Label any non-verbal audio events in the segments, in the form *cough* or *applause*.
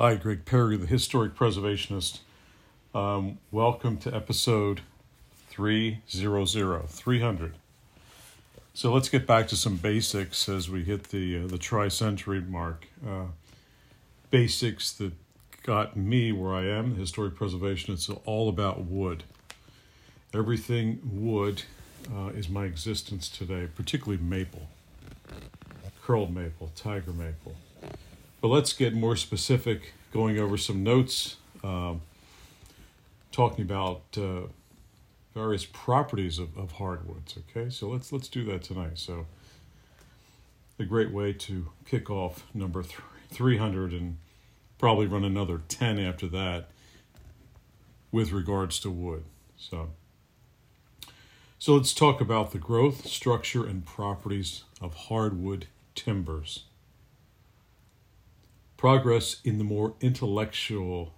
Hi, Greg Perry, the historic preservationist. Um, welcome to episode 300, 300. So let's get back to some basics as we hit the uh, the tri-century mark. Uh, basics that got me where I am, historic preservation. It's all about wood. Everything wood uh, is my existence today, particularly maple, curled maple, tiger maple. But let's get more specific, going over some notes, um, talking about uh, various properties of, of hardwoods. Okay, so let's let's do that tonight. So, a great way to kick off number th- 300 and probably run another 10 after that with regards to wood. So, so let's talk about the growth, structure, and properties of hardwood timbers. Progress in the more intellectual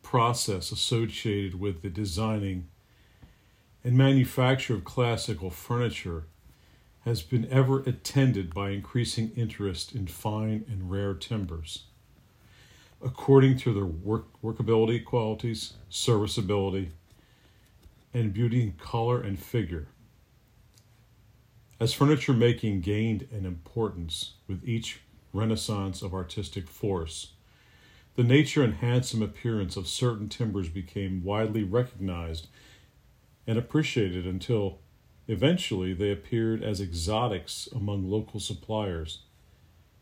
process associated with the designing and manufacture of classical furniture has been ever attended by increasing interest in fine and rare timbers. According to their work, workability qualities, serviceability, and beauty in color and figure. As furniture making gained in importance with each renaissance of artistic force, the nature and handsome appearance of certain timbers became widely recognized and appreciated until eventually they appeared as exotics among local suppliers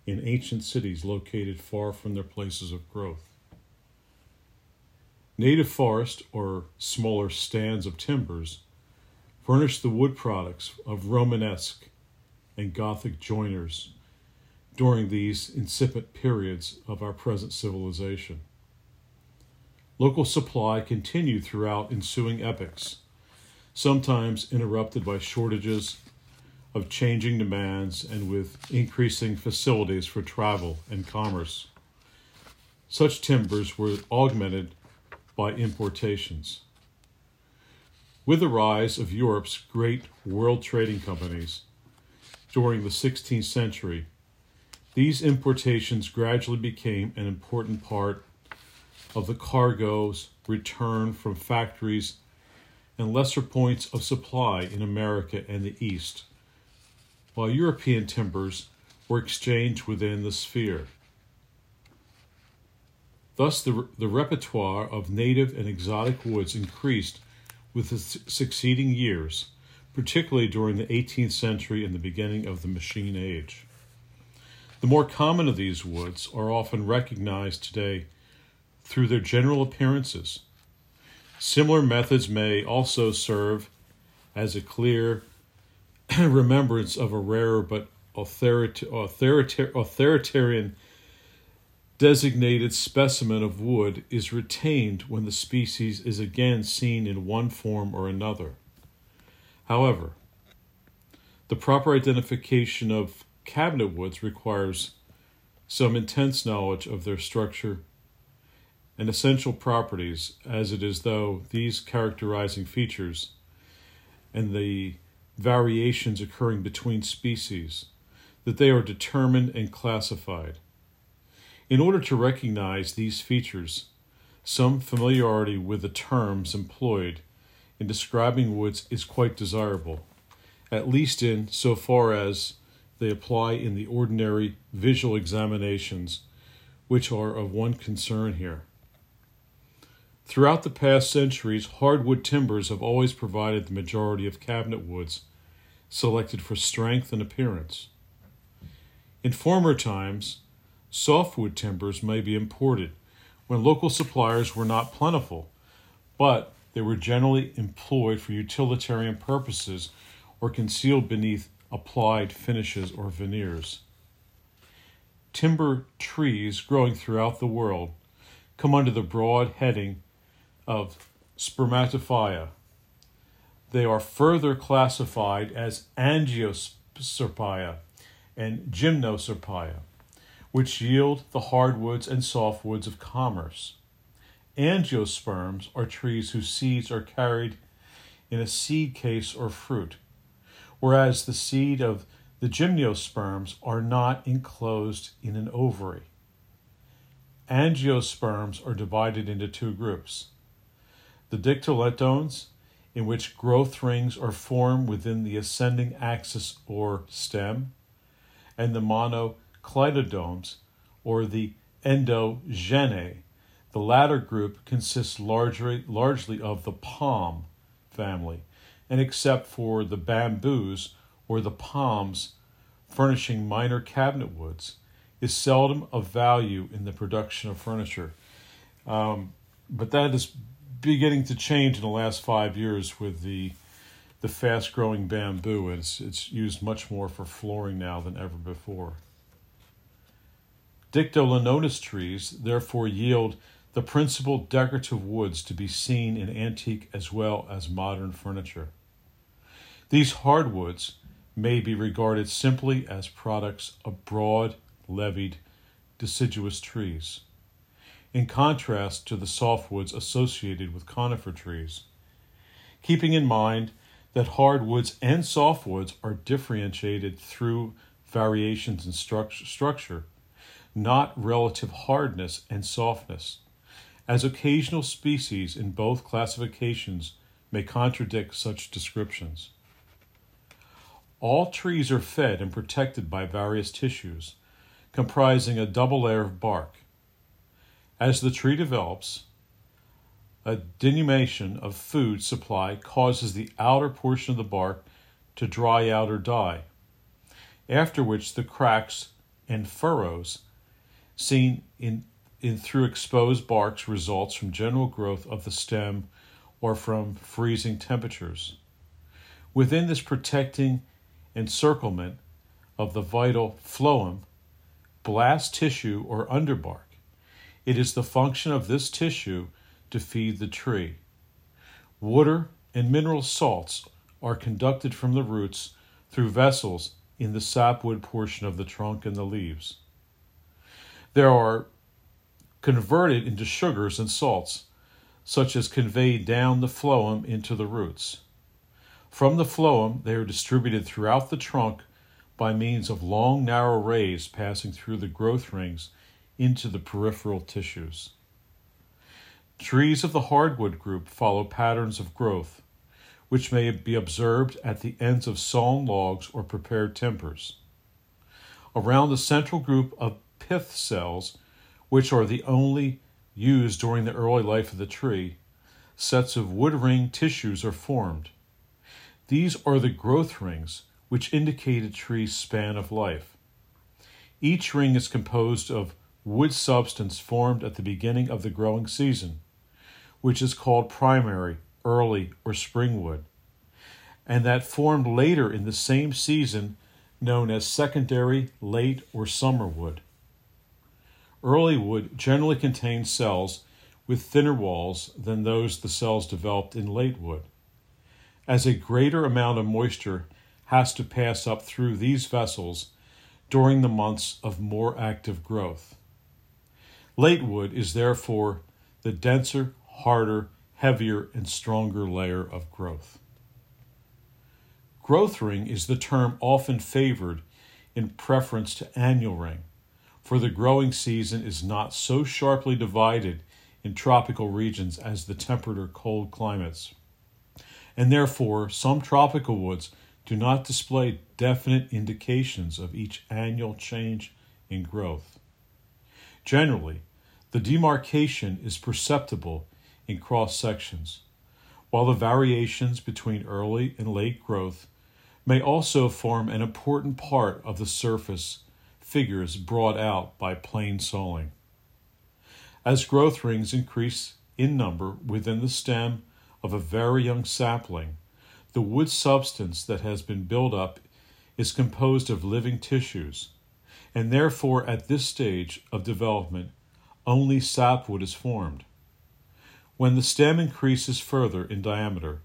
in ancient cities located far from their places of growth. Native forest or smaller stands of timbers furnished the wood products of Romanesque and Gothic joiners during these incipient periods of our present civilization. Local supply continued throughout ensuing epochs, sometimes interrupted by shortages of changing demands and with increasing facilities for travel and commerce. Such timbers were augmented by importations. With the rise of Europe's great world trading companies during the 16th century, these importations gradually became an important part of the cargoes returned from factories and lesser points of supply in America and the East, while European timbers were exchanged within the sphere. Thus, the, the repertoire of native and exotic woods increased with the succeeding years, particularly during the 18th century and the beginning of the machine age. The more common of these woods are often recognized today through their general appearances. Similar methods may also serve as a clear *clears throat* remembrance of a rarer but authoritarian designated specimen of wood is retained when the species is again seen in one form or another. However, the proper identification of cabinet woods requires some intense knowledge of their structure and essential properties, as it is though these characterizing features and the variations occurring between species that they are determined and classified. In order to recognize these features, some familiarity with the terms employed in describing woods is quite desirable, at least in so far as they apply in the ordinary visual examinations which are of one concern here. Throughout the past centuries, hardwood timbers have always provided the majority of cabinet woods selected for strength and appearance. In former times, softwood timbers may be imported when local suppliers were not plentiful, but they were generally employed for utilitarian purposes or concealed beneath applied finishes or veneers. Timber trees growing throughout the world come under the broad heading of spermatophyta. They are further classified as angiospermia and gymnospermia which yield the hardwoods and softwoods of commerce. Angiosperms are trees whose seeds are carried in a seed case or fruit, whereas the seed of the gymnosperms are not enclosed in an ovary. angiosperms are divided into two groups the dicotyledons, in which growth rings are formed within the ascending axis or stem, and the monocotyledons, or the endogenae. The latter group consists largely, largely of the palm family, and except for the bamboos or the palms furnishing minor cabinet woods, is seldom of value in the production of furniture. Um, but that is beginning to change in the last five years with the the fast growing bamboo. It's, it's used much more for flooring now than ever before. Dicotyledonous trees therefore yield the principal decorative woods to be seen in antique as well as modern furniture. These hardwoods may be regarded simply as products of broad leaved deciduous trees, in contrast to the softwoods associated with conifer trees. Keeping in mind that hardwoods and softwoods are differentiated through variations in structure, not relative hardness and softness, as occasional species in both classifications may contradict such descriptions. All trees are fed and protected by various tissues, comprising a double layer of bark. As the tree develops, a denudation of food supply causes the outer portion of the bark to dry out or die, after which the cracks and furrows seen in, in through exposed barks results from general growth of the stem or from freezing temperatures. Within this protecting encirclement of the vital phloem, bast tissue or underbark, it is the function of this tissue to feed the tree. Water and mineral salts are conducted from the roots through vessels in the sapwood portion of the trunk and the leaves. They are converted into sugars and salts, such as conveyed down the phloem into the roots. From the phloem, they are distributed throughout the trunk by means of long, narrow rays passing through the growth rings into the peripheral tissues. Trees of the hardwood group follow patterns of growth, which may be observed at the ends of sawn logs or prepared timbers. Around the central group of pith cells, which are the only used during the early life of the tree, sets of wood ring tissues are formed. These are the growth rings, which indicate a tree's span of life. Each ring is composed of wood substance formed at the beginning of the growing season, which is called primary, early, or spring wood, and that formed later in the same season, known as secondary, late, or summer wood. Early wood generally contains cells with thinner walls than those the cells developed in late wood, as a greater amount of moisture has to pass up through these vessels during the months of more active growth. Late wood is therefore the denser, harder, heavier, and stronger layer of growth. Growth ring is the term often favored in preference to annual ring, for the growing season is not so sharply divided in tropical regions as the temperate or cold climates. And therefore, some tropical woods do not display definite indications of each annual change in growth. Generally, the demarcation is perceptible in cross sections, while the variations between early and late growth may also form an important part of the surface figures brought out by plain sawing. As growth rings increase in number within the stem of a very young sapling, the wood substance that has been built up is composed of living tissues, and therefore at this stage of development only sapwood is formed. When the stem increases further in diameter,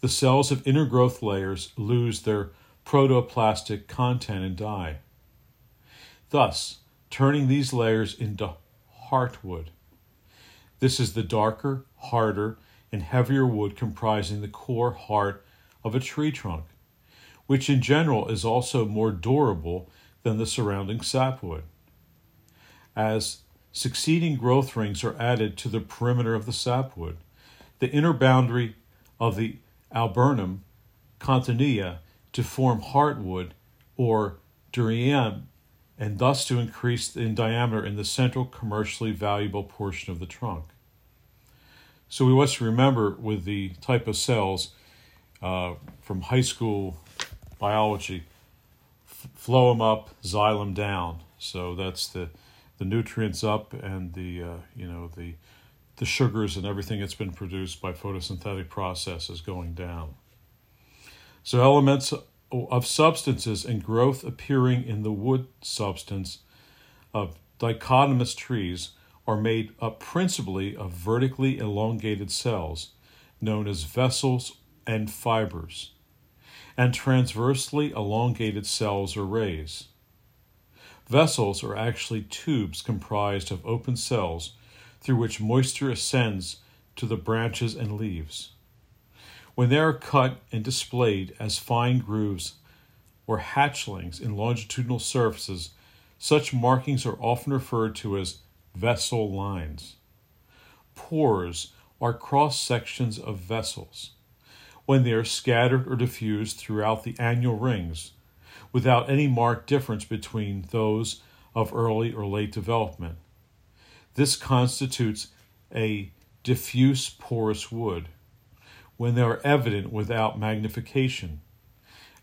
the cells of inner growth layers lose their protoplastic content and die, thus turning these layers into heartwood. This is the darker, harder, and heavier wood comprising the core heart of a tree trunk, which in general is also more durable than the surrounding sapwood. As succeeding growth rings are added to the perimeter of the sapwood. The inner boundary of the alburnum continua to form heartwood or duramen and thus to increase in diameter in the central commercially valuable portion of the trunk. So we must remember with the type of cells uh, from high school biology, f- phloem up, xylem down. So that's the the nutrients up and the uh, you know the the sugars and everything that's been produced by photosynthetic processes going down. So elements of substances and growth appearing in the wood substance of dicotyledonous trees are made up principally of vertically elongated cells known as vessels and fibers, and transversely elongated cells or rays. Vessels are actually tubes comprised of open cells through which moisture ascends to the branches and leaves. When they are cut and displayed as fine grooves or hatchlings in longitudinal surfaces, such markings are often referred to as vessel lines. Pores are cross sections of vessels. When they are scattered or diffused throughout the annual rings, without any marked difference between those of early or late development. This constitutes a diffuse porous wood when they are evident without magnification,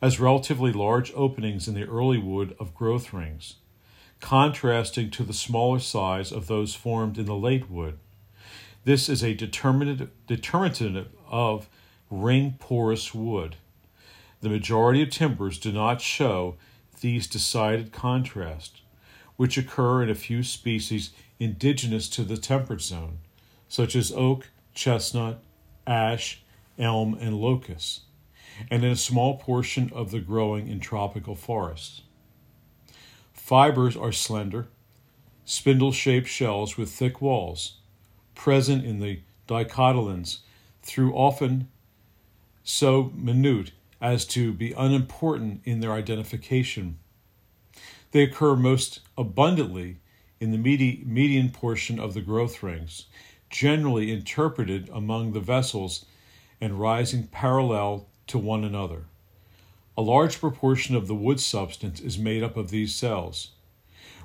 as relatively large openings in the early wood of growth rings, contrasting to the smaller size of those formed in the late wood. This is a determinative, determinative of ring porous wood. The majority of timbers do not show these decided contrasts, which occur in a few species indigenous to the temperate zone, such as oak, chestnut, ash, elm, and locust, and in a small portion of the growing in tropical forests. Fibers are slender, spindle shaped shells with thick walls, present in the dicotyledons through often so minute as to be unimportant in their identification. They occur most abundantly in the median portion of the growth rings, generally interpreted among the vessels and rising parallel to one another. A large proportion of the wood substance is made up of these cells,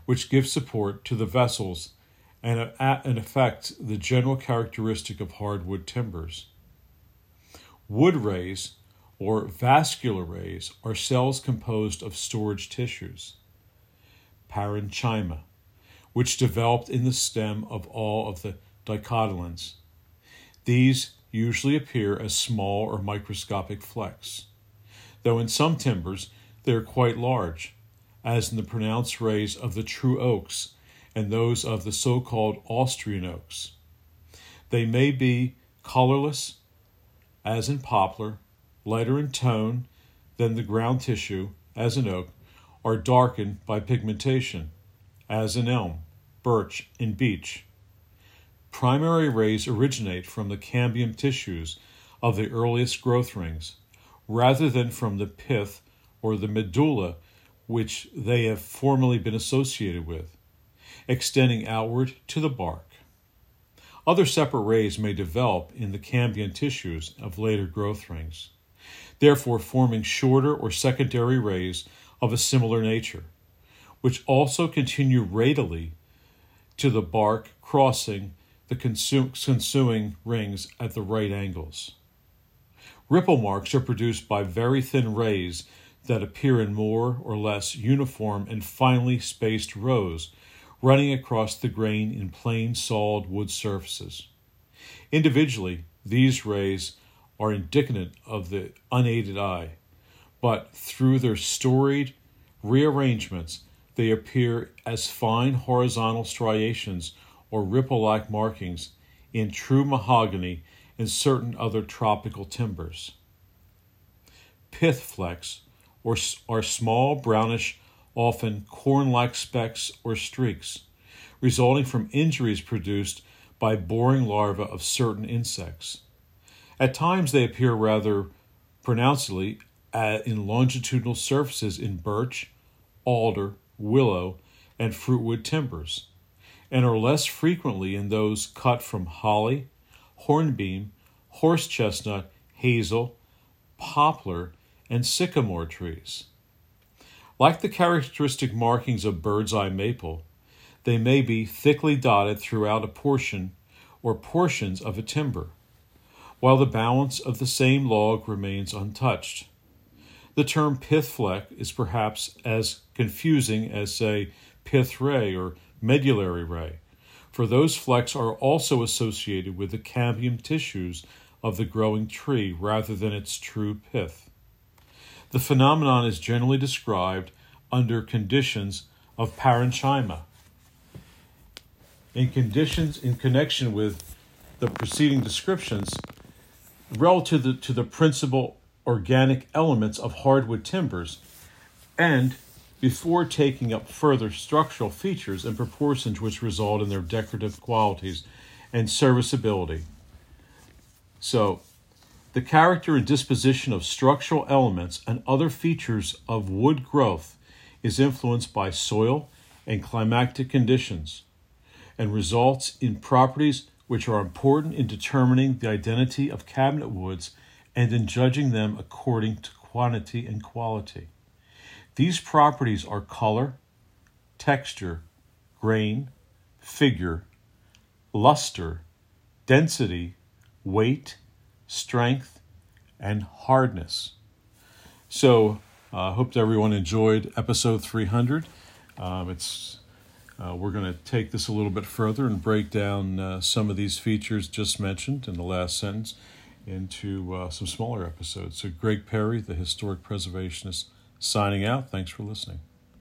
which give support to the vessels and, and affect the general characteristic of hardwood timbers. Wood rays, or vascular rays, are cells composed of storage tissues. Parenchyma, which developed in the stem of all of the dicotyledons. These usually appear as small or microscopic flecks, though in some timbers they are quite large, as in the pronounced rays of the true oaks and those of the so called Austrian oaks. They may be colorless, as in poplar, lighter in tone than the ground tissue, as in oak, or darkened by pigmentation, as in elm, birch, and beech. Primary rays originate from the cambium tissues of the earliest growth rings, rather than from the pith or the medulla which they have formerly been associated with, extending outward to the bark. Other separate rays may develop in the cambium tissues of later growth rings, therefore forming shorter or secondary rays of a similar nature, which also continue radially to the bark crossing the consuming rings at the right angles. Ripple marks are produced by very thin rays that appear in more or less uniform and finely spaced rows running across the grain in plain solid wood surfaces. Individually, these rays are indicative of the unaided eye, but through their storied rearrangements, they appear as fine horizontal striations or ripple like markings in true mahogany and certain other tropical timbers. Pith flecks or, are small, brownish, often corn like specks or streaks, resulting from injuries produced by boring larvae of certain insects. At times, they appear rather pronouncedly uh, in longitudinal surfaces in birch, alder, willow, and fruitwood timbers and are less frequently in those cut from holly, hornbeam, horse chestnut, hazel, poplar, and sycamore trees. Like the characteristic markings of bird's eye maple, they may be thickly dotted throughout a portion or portions of a timber, while the balance of the same log remains untouched. The term pith fleck is perhaps as confusing as, say, pith ray or medullary ray, for those flecks are also associated with the cambium tissues of the growing tree rather than its true pith. The phenomenon is generally described under conditions of parenchyma. In conditions in connection with the preceding descriptions, relative to the, to the principal organic elements of hardwood timbers, and before taking up further structural features and proportions which result in their decorative qualities and serviceability. So, the character and disposition of structural elements and other features of wood growth is influenced by soil and climatic conditions and results in properties which are important in determining the identity of cabinet woods and in judging them according to quantity and quality. These properties are color, texture, grain, figure, luster, density, weight, strength, and hardness. So, I uh, hope everyone enjoyed episode 300. Um, it's uh, we're going to take this a little bit further and break down uh, some of these features just mentioned in the last sentence into uh, some smaller episodes. So, Greg Perry, the historic preservationist, signing out. Thanks for listening.